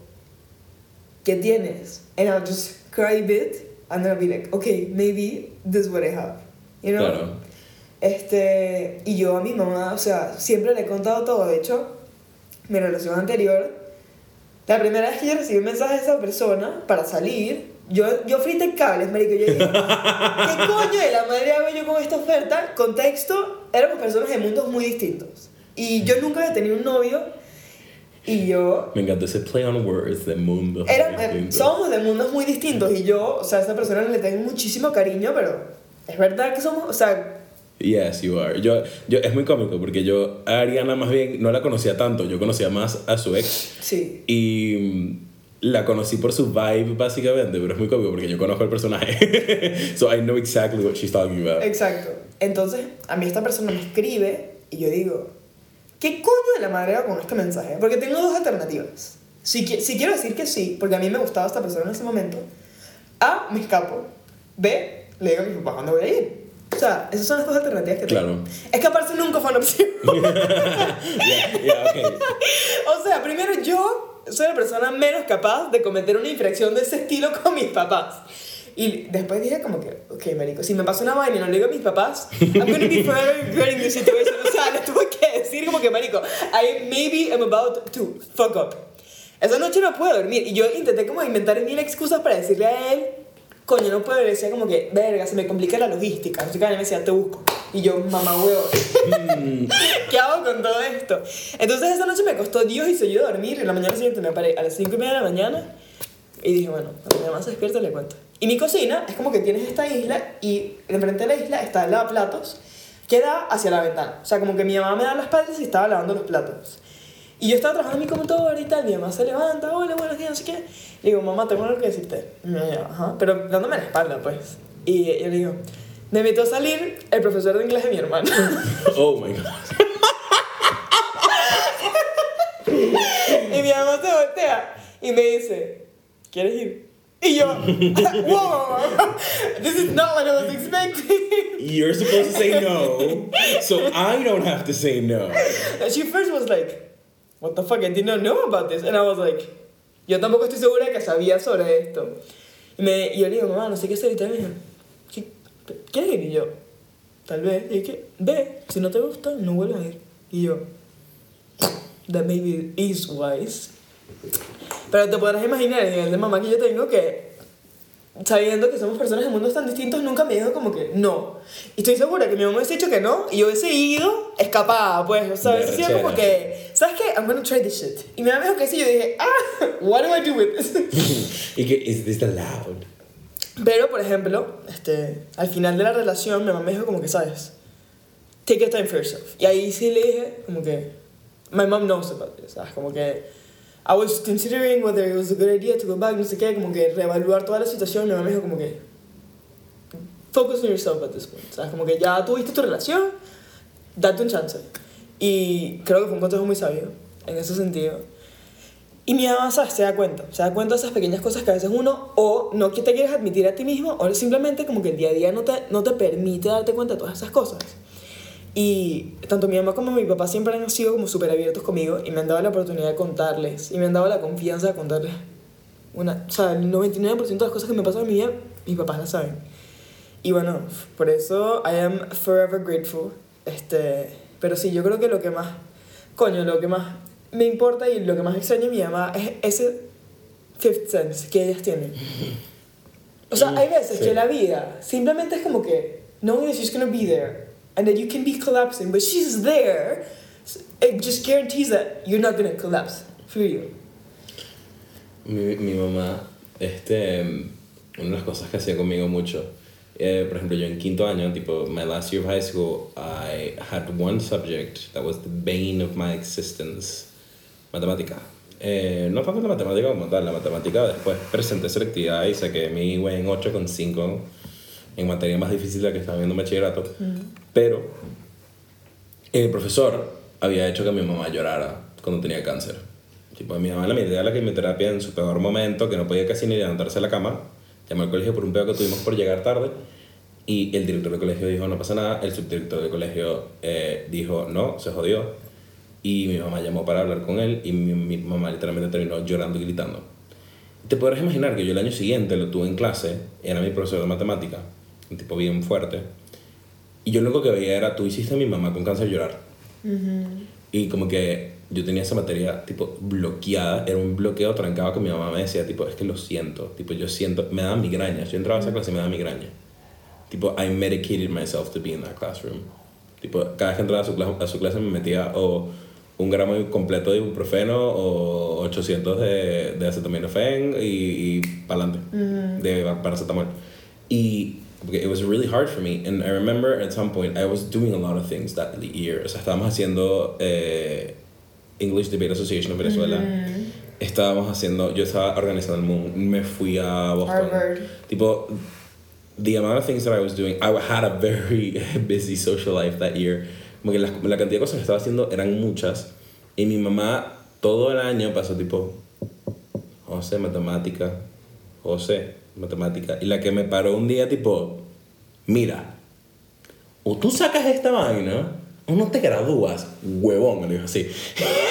¿qué tienes? And I'll just cry a bit and I'll be like, okay, maybe this is what I have. You know? Claro. Este, y yo a mi mamá, o sea, siempre le he contado todo. De hecho, mi relación anterior, la primera vez que yo recibí un mensaje de esa persona para salir, Yo, yo frité cables, marico. Yo dije, ¿qué coño de la madre hago yo con esta oferta? Contexto, éramos personas de mundos muy distintos. Y yo nunca había tenido un novio. Y yo... Me encantó ese play on words de mundo. Era, eh, somos de mundos muy distintos. Y yo, o sea, a esa persona le tengo muchísimo cariño, pero es verdad que somos, o sea... Yes, you are. Yo, yo, es muy cómico porque yo a Ariana más bien no la conocía tanto, yo conocía más a su ex. Sí. Y la conocí por su vibe básicamente, pero es muy cómico porque yo conozco el personaje. so I know exactly what she's talking about. Exacto. Entonces, a mí esta persona me escribe y yo digo, ¿qué coño de la madre hago con este mensaje? Porque tengo dos alternativas. Si, si quiero decir que sí, porque a mí me gustaba esta persona en ese momento, A, me escapo. B, le digo a mis papás, ¿dónde voy a ir? O sea, esas son las dos alternativas que tengo. Claro. Escaparse nunca fue una opción. yeah, yeah, okay. o sea, primero yo soy la persona menos capaz de cometer una infracción de ese estilo con mis papás. Y después dije como que, ok, marico, si me pasa una vaina y no le digo a mis papás, I'm gonna be forever regretting the situation. O sea, le tuve que decir como que, marico, I maybe am about to fuck up. Esa noche no pude dormir y yo intenté como inventar mil excusas para decirle a él, coño, no puedo, decía como que, verga, se me complica la logística. Así que me decía, te busco. Y yo, mamá huevo, ¿qué hago con todo esto? Entonces esa noche me costó Dios y se yo dormir y la mañana siguiente me paré a las 5 y media de la mañana y dije, bueno, cuando mi mamá se despierta le cuento. Y mi cocina es como que tienes esta isla y enfrente de la isla está el lavaplatos que da hacia la ventana. O sea, como que mi mamá me da las espaldas y estaba lavando los platos. Y yo estaba trabajando en mi computadora y tal, mi mamá se levanta, hola, buenos días, no sé qué. Le digo, mamá, tengo algo que decirte. Y me ajá, pero dándome la espalda, pues. Y yo le digo, me invitó a salir el profesor de inglés de mi hermano. Oh my god. y mi mamá se voltea y me dice, ¿quieres ir? Yo, wow, this is not what I was expecting. You're supposed to say no, so I don't have to say no. She first was like, what the fuck, I did not know about this. And I was like, yo tampoco estoy segura que sabía sobre esto. Y, me, y yo le digo, mamá, no sé qué hacer. Y tal, dijo, ¿qué, ¿quieres ir? Y yo, tal vez. Y que, ve, si no te gusta, no vuelvas a ir. Y yo, that maybe is wise. Pero te podrás imaginar el nivel de mamá que yo tengo que, sabiendo que somos personas de mundos tan distintos, nunca me dijo como que no. Y estoy segura que mi mamá hubiese dicho que no y yo hubiese ido escapada, pues, o sea, De hubiese sido como que, ¿sabes qué? I'm gonna try this shit. Y mi mamá me dijo que sí, yo dije, ah, what do I do with this? y que, is this allowed? Pero, por ejemplo, este, al final de la relación, mi mamá me dijo como que, ¿sabes? Take your time for yourself. Y ahí sí le dije como que, my mom knows about this, ¿sabes? Como que, I was considering whether it was a good idea to go back, no sé qué, como que reevaluar toda la situación. Mi mamá me dijo como que, focus on yourself at this point, ¿sabes? Como que ya tuviste tu relación, date un chance. Y creo que fue un consejo muy sabio en ese sentido. Y mi mamá, ¿sabes? Se da cuenta. Se da cuenta de esas pequeñas cosas que a veces uno o no te quieres admitir a ti mismo o simplemente como que el día a día no te, no te permite darte cuenta de todas esas cosas. Y tanto mi mamá como mi papá siempre han sido como súper abiertos conmigo y me han dado la oportunidad de contarles y me han dado la confianza de contarles. Una, o sea, el 99% de las cosas que me pasan en mi vida, mis papás las saben. Y bueno, por eso I am forever grateful. Este, pero sí, yo creo que lo que más, coño, lo que más me importa y lo que más extraño a mi mamá es ese fifth sense que ellas tienen. O sea, hay veces Sí. que la vida simplemente es como que knowing that she's gonna be there and that you can be collapsing, but she's there, it just guarantees that you're not gonna collapse. You. Mi, mi mamá, este, una de las cosas que hacía conmigo mucho, eh, por ejemplo, yo en quinto año, tipo, my last year of high school, I had one subject that was the bane of my existence, matemática. Eh, no tanto la matemática como tal, la matemática después presenté selectividad y saqué mi güey en 8,5 en materia más difícil de la que estaba viendo en bachillerato. Pero el profesor había hecho que mi mamá llorara cuando tenía cáncer. Tipo, mi mamá la metía a la quimioterapia en su peor momento, que no podía casi ni levantarse de la cama. Llamó al colegio por un pedo que tuvimos por llegar tarde. Y el director del colegio dijo, no pasa nada. El subdirector del colegio eh, dijo, no, se jodió. Y mi mamá llamó para hablar con él y mi, mi mamá literalmente terminó llorando y gritando. Te podrás imaginar que yo el año siguiente lo tuve en clase, era mi profesor de matemática, un tipo bien fuerte. Y yo lo único que veía era, tú hiciste a mi mamá con cáncer llorar. Y como que yo tenía esa materia tipo bloqueada, era un bloqueo trancado que mi mamá me decía, tipo, es que lo siento, tipo, yo siento, me daba migrañas, yo entraba a esa clase y me daba migraña. Tipo, I medicated myself to be in that classroom. Tipo, cada vez que entraba a su clase, a su clase me metía o un gramo completo de ibuprofeno o 800 de, de acetaminofén y, y para adelante, de paracetamol. Y porque it was really hard for me. And I remember at some point I was doing a lot of things that year. O sea, estábamos haciendo eh, English Debate Association of Venezuela. Estábamos haciendo, yo estaba organizando el Moon, me fui a Boston. Harvard. Tipo, the amount of things that I was doing, I had a very busy social life that year. Como que la, la cantidad de cosas que estaba haciendo eran muchas. Y mi mamá todo el año pasó tipo, José, matemática, José, matemática. Y la que me paró un día tipo, mira, o tú sacas esta vaina o no te gradúas, huevón, me lo dijo así.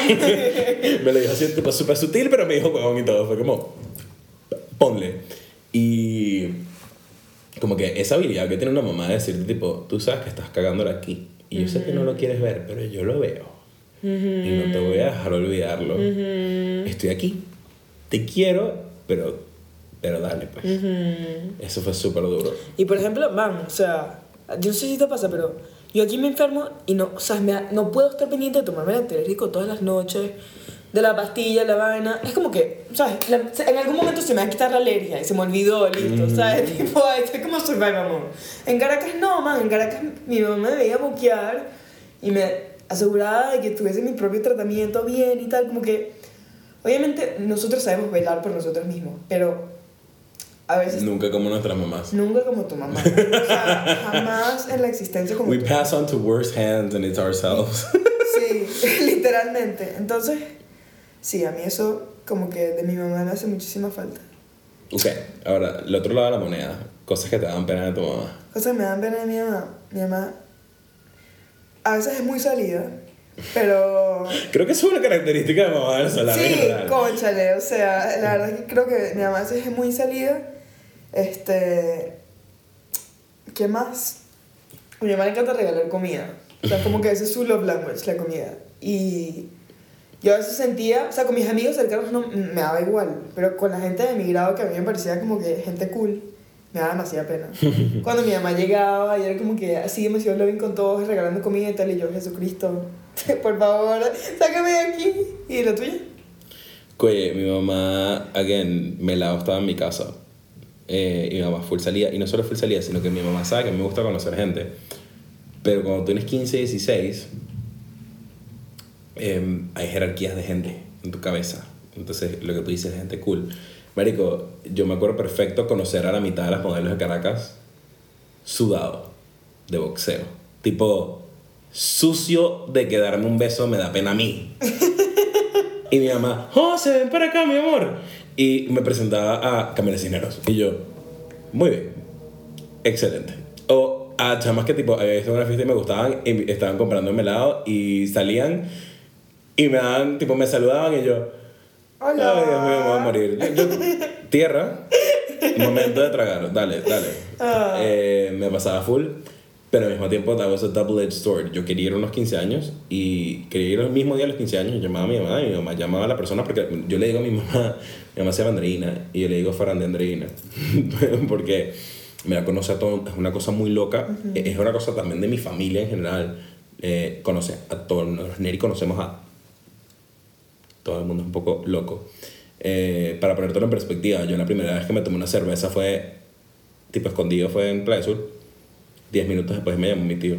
me lo dijo así, tipo súper sutil, pero me dijo huevón y todo. Fue como, ponle. Y como que esa habilidad que tiene una mamá de decirte, tipo, tú sabes que estás cagándola aquí. Y yo sé que no lo quieres ver, pero yo lo veo. Y no te voy a dejar olvidarlo. Estoy aquí. Te quiero, pero, pero dale, pues. Eso fue súper duro. Y por ejemplo, man, o sea, yo no sé si te pasa, pero yo aquí me enfermo y no, o sea, me da- no puedo estar pendiente de tomarme el antialérgico todas las noches, de la pastilla, la vaina. Es como que, ¿sabes? La- en algún momento se me va a quitar la alergia y se me olvidó, listo, ¿sabes? Tipo, es como survival mode. En Caracas no, man, en Caracas mi mamá me veía boquear y me aseguraba de que tuviese mi propio tratamiento bien y tal, como que. Obviamente nosotros sabemos velar por nosotros mismos, pero a veces Nunca como nuestras mamás. Nunca como tu mamá. O sea, jamás en la existencia como We tú. pass on to worse hands and it's ourselves. Sí, literalmente. Entonces, sí, a mí eso como que de mi mamá me hace muchísima falta. ok, ahora, el otro lado de la moneda. Cosas que te dan pena de tu mamá. Cosas que me dan pena de mi mamá. Mi mamá a veces es muy salida, pero... Creo que es una característica de mamá venezolana en Sí, conchale, o sea, la verdad es que creo que mi mamá a veces es muy salida. Este... ¿Qué más? A mi mamá le encanta regalar comida. O sea, como que ese es su love language, la comida. Y yo a veces sentía, o sea, con mis amigos cercanos no me daba igual, pero con la gente de mi grado que a mí me parecía como que gente cool, me daba demasiada pena. Cuando mi mamá llegaba y era como que así demasiado loving con todos, regalando comida y tal, y yo, Jesucristo, por favor, sácame de aquí. ¿Y la tuya? Oye, mi mamá, again, Melao estaba en mi casa. Eh, y mi mamá full salida. Y no solo full salida, sino que mi mamá sabe que a mí me gusta conocer gente. Pero cuando tienes 15, 16, eh, hay jerarquías de gente en tu cabeza. Entonces, lo que tú dices es gente cool. Marico, yo me acuerdo perfecto conocer a la mitad de las modelos de Caracas sudado de boxeo. Tipo, sucio de que darme un beso me da pena a mí. Y mi mamá, José, ven para acá, mi amor. Y me presentaba a Camila Cineros. Y yo, muy bien, excelente. O a chamas que tipo, había visto una fiesta y me gustaban y estaban comprando helado y salían y me daban, tipo, me saludaban y yo, Hola. Ay, Dios mío, me voy a morir. Yo- yo- tierra, momento de tragar, dale, dale. Ah. Eh, me pasaba full, pero al mismo tiempo, that was a double-edged sword. Yo quería ir a unos 15 años y quería ir el mismo día a los 15 años. Llamaba a mi mamá y mi mamá llamaba a la persona porque yo le digo a mi mamá, mi mamá se llama Andreina y yo le digo Farán de Andreina. porque me la conoce a todo, es una cosa muy loca, es una cosa también de mi familia en general. Eh, conoce a todos, los Neri conocemos a todo el mundo es un poco loco. Eh, para poner todo en perspectiva, yo la primera vez que me tomé una cerveza fue tipo escondido, fue en Playa Sur. Diez minutos después me llamó mi tío.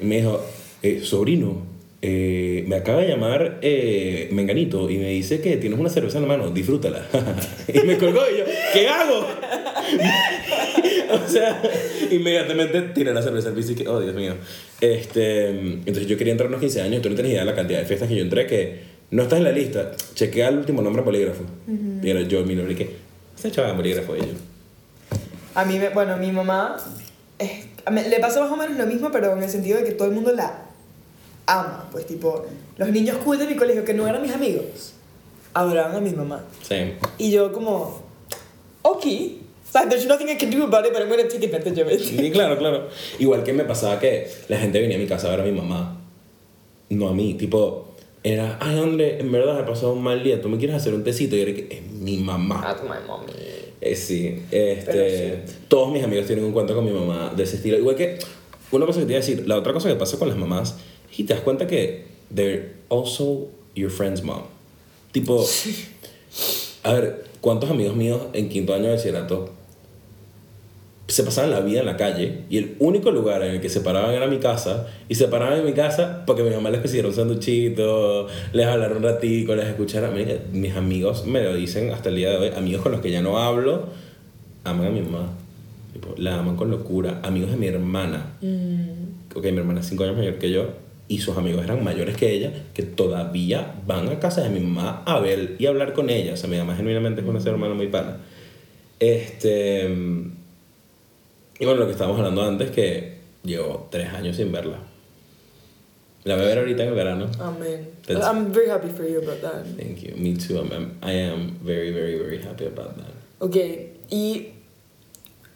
Y me dijo, eh, sobrino, eh, me acaba de llamar eh, Menganito y me dice que tienes una cerveza en la mano, disfrútala. y me colgó y yo, ¿qué hago? o sea, inmediatamente tiré la cerveza al piso y que, oh Dios mío. Este, entonces yo quería entrar a unos 15 años, tú no tienes idea de la cantidad de fiestas que yo entré que no estás en la lista. Chequea el último nombre en bolígrafo. Y era yo, mi nombre, que, ese chaval en bolígrafo yo. A mí, me, bueno, mi mamá es- a mí- le pasa más o menos lo mismo, pero en el sentido de que todo el mundo la ama. Pues, tipo, los niños cool de mi colegio, que no eran mis amigos, adoraban a mi mamá. Sí. Y yo, como, ok, o sea, there's nothing I can do about it, but I'm gonna take advantage of it. Y claro, claro. Igual que me pasaba que la gente venía a mi casa a ver a mi mamá. no a mí, tipo, era, ay, André, en verdad he pasado un mal día, ¿tú me quieres hacer un tecito? Y era que, es mi mamá. That's my mommy. Eh, sí, este, Pero todos mis amigos tienen un cuento con mi mamá de ese estilo. Igual que, una cosa que te iba a decir, la otra cosa que pasa con las mamás, es que te das cuenta que they're also your friend's mom. Tipo, a ver, ¿cuántos amigos míos en quinto año de bachillerato se pasaban la vida en la calle y el único lugar en el que se paraban era mi casa y se paraban en mi casa porque mi mamá les pusieron un sanduchito, les hablaron un ratico, les escucharon. Mira, mis amigos me lo dicen hasta el día de hoy, amigos con los que ya no hablo, aman a mi mamá. La aman con locura. Amigos de mi hermana. Ok, mi hermana es 5 años mayor que yo y sus amigos eran mayores que ella, que todavía van a casa de mi mamá a ver y hablar con ella. O sea, mi mamá genuinamente es una ser humano muy pana. Este. Y bueno, lo que estábamos hablando antes, que llevo tres años sin verla. La voy a ver ahorita en el verano. Amen. That's- I'm very happy for you about that. Thank you. Me too. I'm, I'm- I am very, very, very happy about that. Ok, y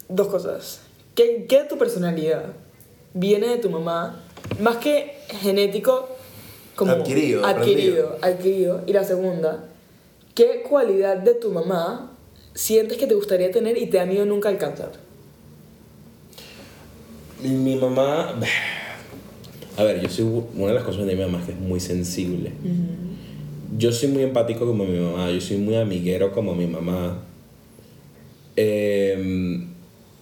dos cosas. ¿Qué, ¿Qué de tu personalidad viene de tu mamá? Más que genético, como Adquirido, adquirido, adquirido. Y la segunda, ¿qué cualidad de tu mamá sientes que te gustaría tener y te han ido nunca a alcanzar? Mi mamá. A ver, yo soy. Una de las cosas de mi mamá es que es muy sensible. Yo soy muy empático como mi mamá. Yo soy muy amiguero como mi mamá. Em,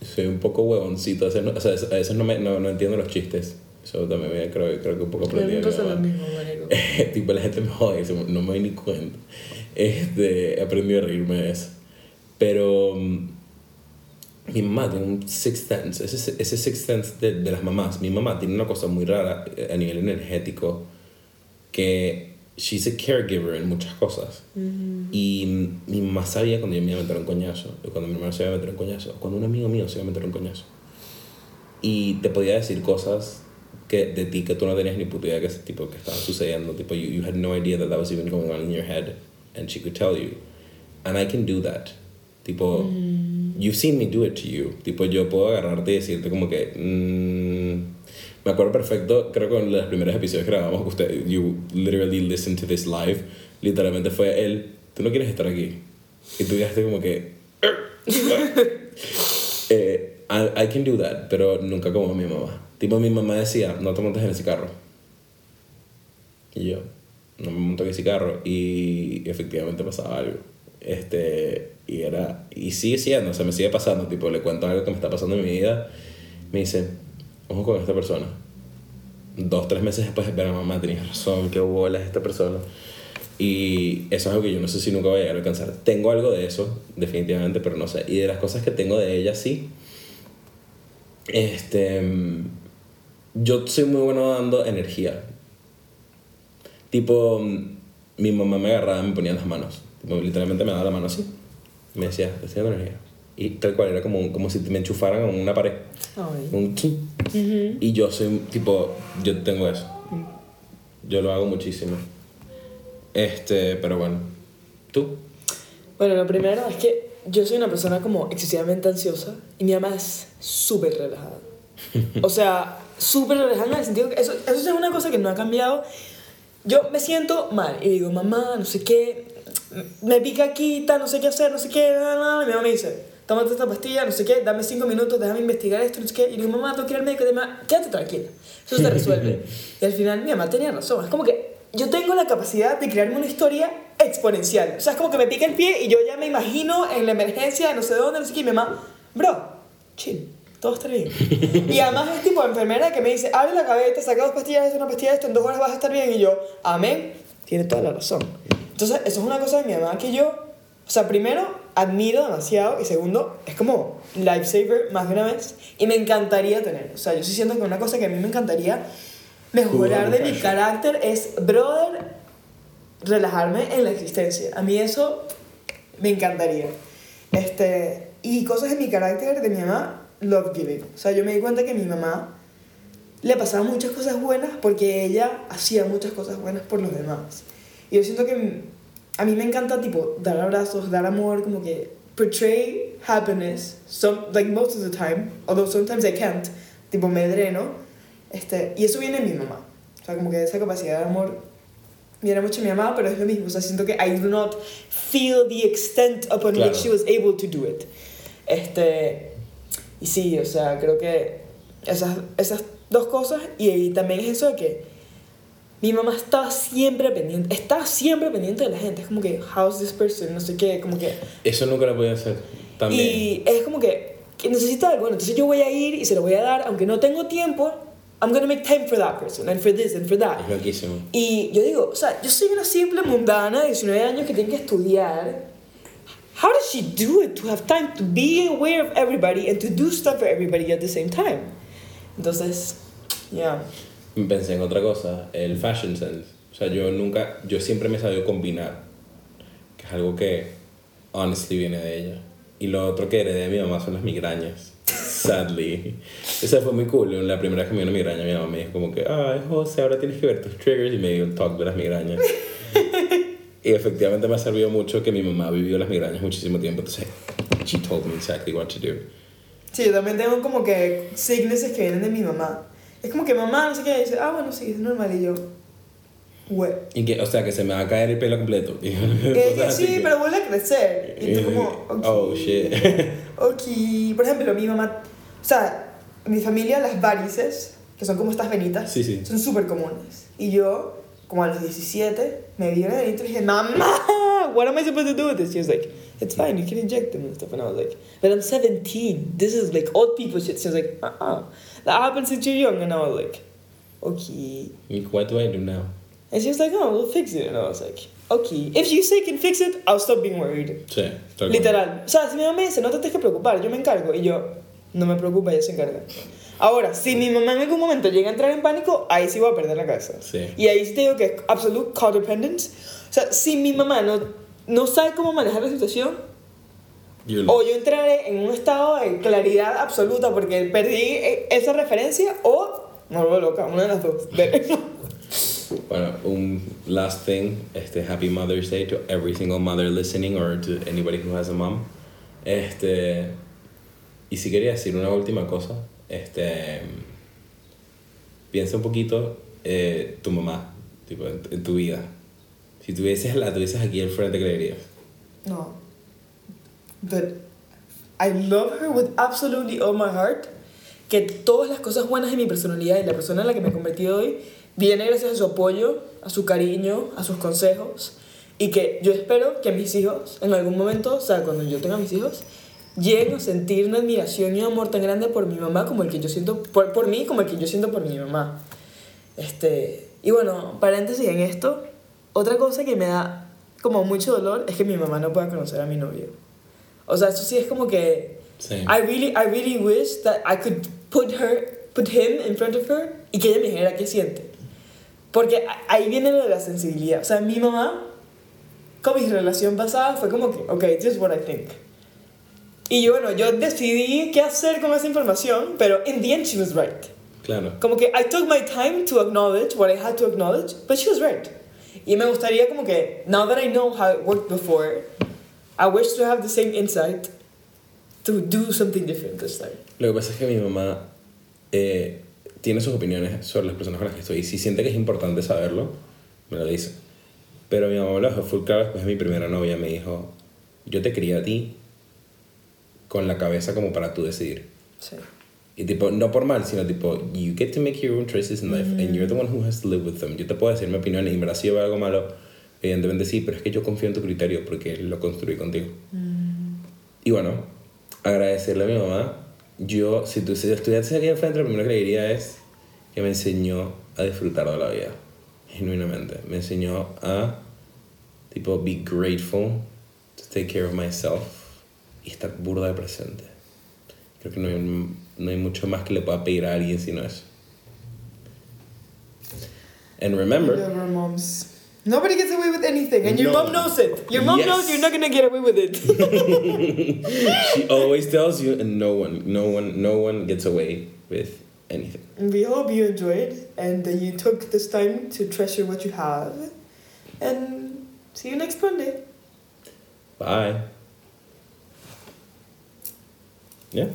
soy un poco huevoncito. A veces no, o sea, a veces no, me, no, no entiendo los chistes. Eso también me, creo, creo que un poco aprendí. de mi mamá. mismo, tipo, la gente me jode, no me doy ni cuenta. Este, he aprendido a reírme de eso. Pero mm, mi mamá tiene un sixth sense, ese, ese sixth sense de, de las mamás. Mi mamá tiene una cosa muy rara eh, a nivel energético que she's a caregiver en muchas cosas. Y mm, mi mamá sabía cuando yo me iba a meter un coñazo, cuando mi hermano se iba a meter un coñazo, cuando un amigo mío se iba a meter un coñazo. Y te podía decir cosas que de ti que tú no tenías ni puta idea que, tipo, que estaban sucediendo. Tipo, you, you had no idea that that was even going on in your head. And she could tell you. And I can do that. Tipo, you've seen me do it to you. Tipo, yo puedo agarrarte y decirte como que... mm, me acuerdo perfecto, creo que en los primeros episodios que grabamos, usted, you literally listened to this live, literalmente fue él, tú no quieres estar aquí. Y tú dijiste como que... Eh, I, I can do that, pero nunca como mi mamá. Tipo, mi mamá decía, no te montes en ese carro. Y yo, no me monto en ese carro. Y efectivamente pasaba algo. Este, y era, y sigue siendo, o sea, me sigue pasando. Tipo, le cuento algo que me está pasando en mi vida. Me dice, ojo con esta persona. Dos, tres meses después, espera, mamá, tenías razón, qué bola es esta persona. Y eso es algo que yo no sé si nunca voy a llegar a alcanzar. Tengo algo de eso, definitivamente, pero no sé. Y de las cosas que tengo de ella, sí. Este. Yo soy muy bueno dando energía. Tipo, mi mamá me agarraba y me ponía en las manos. Tipo, literalmente me daba la mano así. Me decía, estoy dando energía. Y tal cual, era como, como si me enchufaran en una pared. Ay. Un chin. Y yo soy, tipo, yo tengo eso. Yo lo hago muchísimo. Este, pero bueno. ¿Tú? Bueno, lo primero es que yo soy una persona como excesivamente ansiosa y mi mamá es súper relajada. O sea, súper relajada en el sentido que eso, eso es una cosa que no ha cambiado. Yo me siento mal y digo, mamá, no sé qué, me pica aquí, tal, no sé qué hacer, no sé qué, nada, nada. Y mi mamá me dice, tómate esta pastilla, no sé qué, dame cinco minutos, déjame investigar esto, no sé qué. Y digo, mamá, tengo que ir al médico, mamá, quédate tranquila, eso se resuelve. y al final mi mamá tenía razón, es como que yo tengo la capacidad de crearme una historia exponencial. O sea, es como que me pica el pie y yo ya me imagino en la emergencia no sé dónde, no sé qué, y mi mamá, bro, chill, todo está bien. y además es tipo de enfermera que me dice, abre la cabeza, saca dos pastillas una pastilla esto, en dos horas vas a estar bien. Y yo, amén, tiene toda la razón. Entonces, eso es una cosa de mi mamá que yo, o sea, primero, admiro demasiado y segundo, es como lifesaver más de una vez y me encantaría tener. O sea, yo sí siento que una cosa que a mí me encantaría mejorar de mi carácter es, brother, relajarme en la existencia. A mí eso me encantaría. Este, y cosas de mi carácter, de mi mamá, love giving. O sea, yo me di cuenta que mi mamá le pasaban muchas cosas buenas porque ella hacía muchas cosas buenas por los demás. Y yo siento que a mí me encanta, tipo, dar abrazos, dar amor, como que portray happiness, some, like most of the time, although sometimes I can't, tipo, me dreno. Este, y eso viene de mi mamá. O sea, como que esa capacidad de amor viene mucho de mi mamá, pero es lo mismo. O sea, siento que I do not feel the extent upon Claro. which she was able to do it. Este, y sí, o sea, creo que esas, esas dos cosas, y, y también es eso de que mi mamá estaba siempre pendiente, está siempre pendiente de la gente. Es como que, how's this person? No sé qué, como que. Eso nunca lo podía hacer. También. Y es como que, que necesita algo. Bueno, entonces yo voy a ir y se lo voy a dar, aunque no tengo tiempo. I'm gonna make time for that person, and for this, and for that. Es loquísimo. Y yo digo, o sea, yo soy una simple mundana de 19 años que tiene que estudiar. How does she do it to have time to be aware of everybody and to do stuff for everybody at the same time? Entonces, yeah. Pensé en otra cosa, el fashion sense. O sea, yo nunca, yo siempre me he sabido combinar, que es algo que, honestly, viene de ella. Y lo otro que heredé de mi mamá son las migrañas. Sadly. Esa fue muy cool. La primera vez que me dio una migraña, mi mamá me dijo como que, ay, José, ahora tienes que ver tus triggers. Y me dio el talk de las migrañas. y efectivamente me ha servido mucho que mi mamá vivió las migrañas muchísimo tiempo. Entonces, she told me exactly what to do. Sí, yo también tengo como que sicknesses que vienen de mi mamá. Es como que mamá, no sé qué, dice, ah, bueno, sí, es normal. Y yo, güey. Y que, o sea, que se me va a caer el pelo completo. Y así sí, que- pero vuelve a crecer. Y tú como, ok. Oh, shit. Ok, por ejemplo, mi mamá, o sea, en mi familia las varices, que son como estas venitas, Sí, sí. son súper comunes. Y yo, como a los 17, me vi una venita y dije, mamá, what am I supposed to do with this? She was like, it's fine, you can inject them and stuff. And I was like, but I'm 17, this is like old people shit. She was like, uh-uh, that happens since you're young. And I was like, okay. Like, What do I do now? And she was like, oh, we'll fix it. And I was like, okay. If you say can fix it, I'll stop being worried. Sí. Literal. O sea, si mi mamá me dice, no te tienes que preocupar, yo me encargo. Y yo, no me preocupa, ella se encarga. Ahora, si mi mamá en algún momento llega a entrar en pánico, ahí sí voy a perder la cabeza. Sí. Y ahí sí te digo que es absolute codependence. O sea, si mi mamá no, no sabe cómo manejar la situación, O yo entraré en un estado de claridad absoluta porque perdí eh, esa referencia, o me vuelvo loca, una de las dos. Bueno, un last thing, este, Happy Mother's Day to every single mother listening or to anybody who has a mom. Este, y si quería decir una última cosa, este, piensa un poquito eh, tu mamá, tipo, en, en tu vida. Si tuvieses, la tuvieses aquí al frente, ¿qué le dirías? No. But I love her with absolutely all my heart. Que todas las cosas buenas de mi personalidad y la persona en la que me he convertido hoy viene gracias a su apoyo, a su cariño, a sus consejos. Y que yo espero que mis hijos, en algún momento, o sea, cuando yo tenga mis hijos, lleguen a sentir una admiración y un amor tan grande por mi mamá como el que yo siento por, por mí, como el que yo siento por mi mamá. Este, y bueno, paréntesis en esto, otra cosa que me da como mucho dolor es que mi mamá no pueda conocer a mi novio. O sea, eso sí es como que Sí. I really I really wish that I could put her put him in front of her y que ella me dijera qué siente. Porque ahí viene lo de la sensibilidad. O sea, mi mamá con mi relación pasada fue como que, ok, this is what I think. Y yo, bueno, yo decidí qué hacer con esa información, pero in the end she was right. Claro. Como que I took my time to acknowledge what I had to acknowledge, but she was right. Y me gustaría como que, now that I know how it worked before, I wish to have the same insight to do something different this time. Lo que pasa es que mi mamá eh, tiene sus opiniones sobre las personas con las que estoy. Y si siente que es importante saberlo, me lo dice. Pero mi mamá me lo dejó full claro después de mi primera novia. Me dijo, yo te quería a ti con la cabeza como para tú decidir. Sí. Y tipo, no por mal, sino tipo, you get to make your own choices in life and you're the one who has to live with them. Yo te puedo decir mi opinión y en verdad si algo malo, evidentemente sí, pero es que yo confío en tu criterio porque lo construí contigo. Y bueno, agradecerle a mi mamá. Yo, si tú si estudiases aquí enfrente, lo primero que le diría es que me enseñó a disfrutar de la vida, genuinamente. Me enseñó a, tipo, be grateful, to take care of myself y estar burda de presente. Creo que no hay, no hay mucho más que le pueda pedir a alguien sino eso. And remember. Nobody gets away with anything, and your No. mom knows it. Your mom Yes. knows you're not gonna get away with it. she always tells you, and no one, no one, no one gets away with anything. We hope you enjoyed and that you took this time to treasure what you have. And see you next Monday. Bye. Yeah.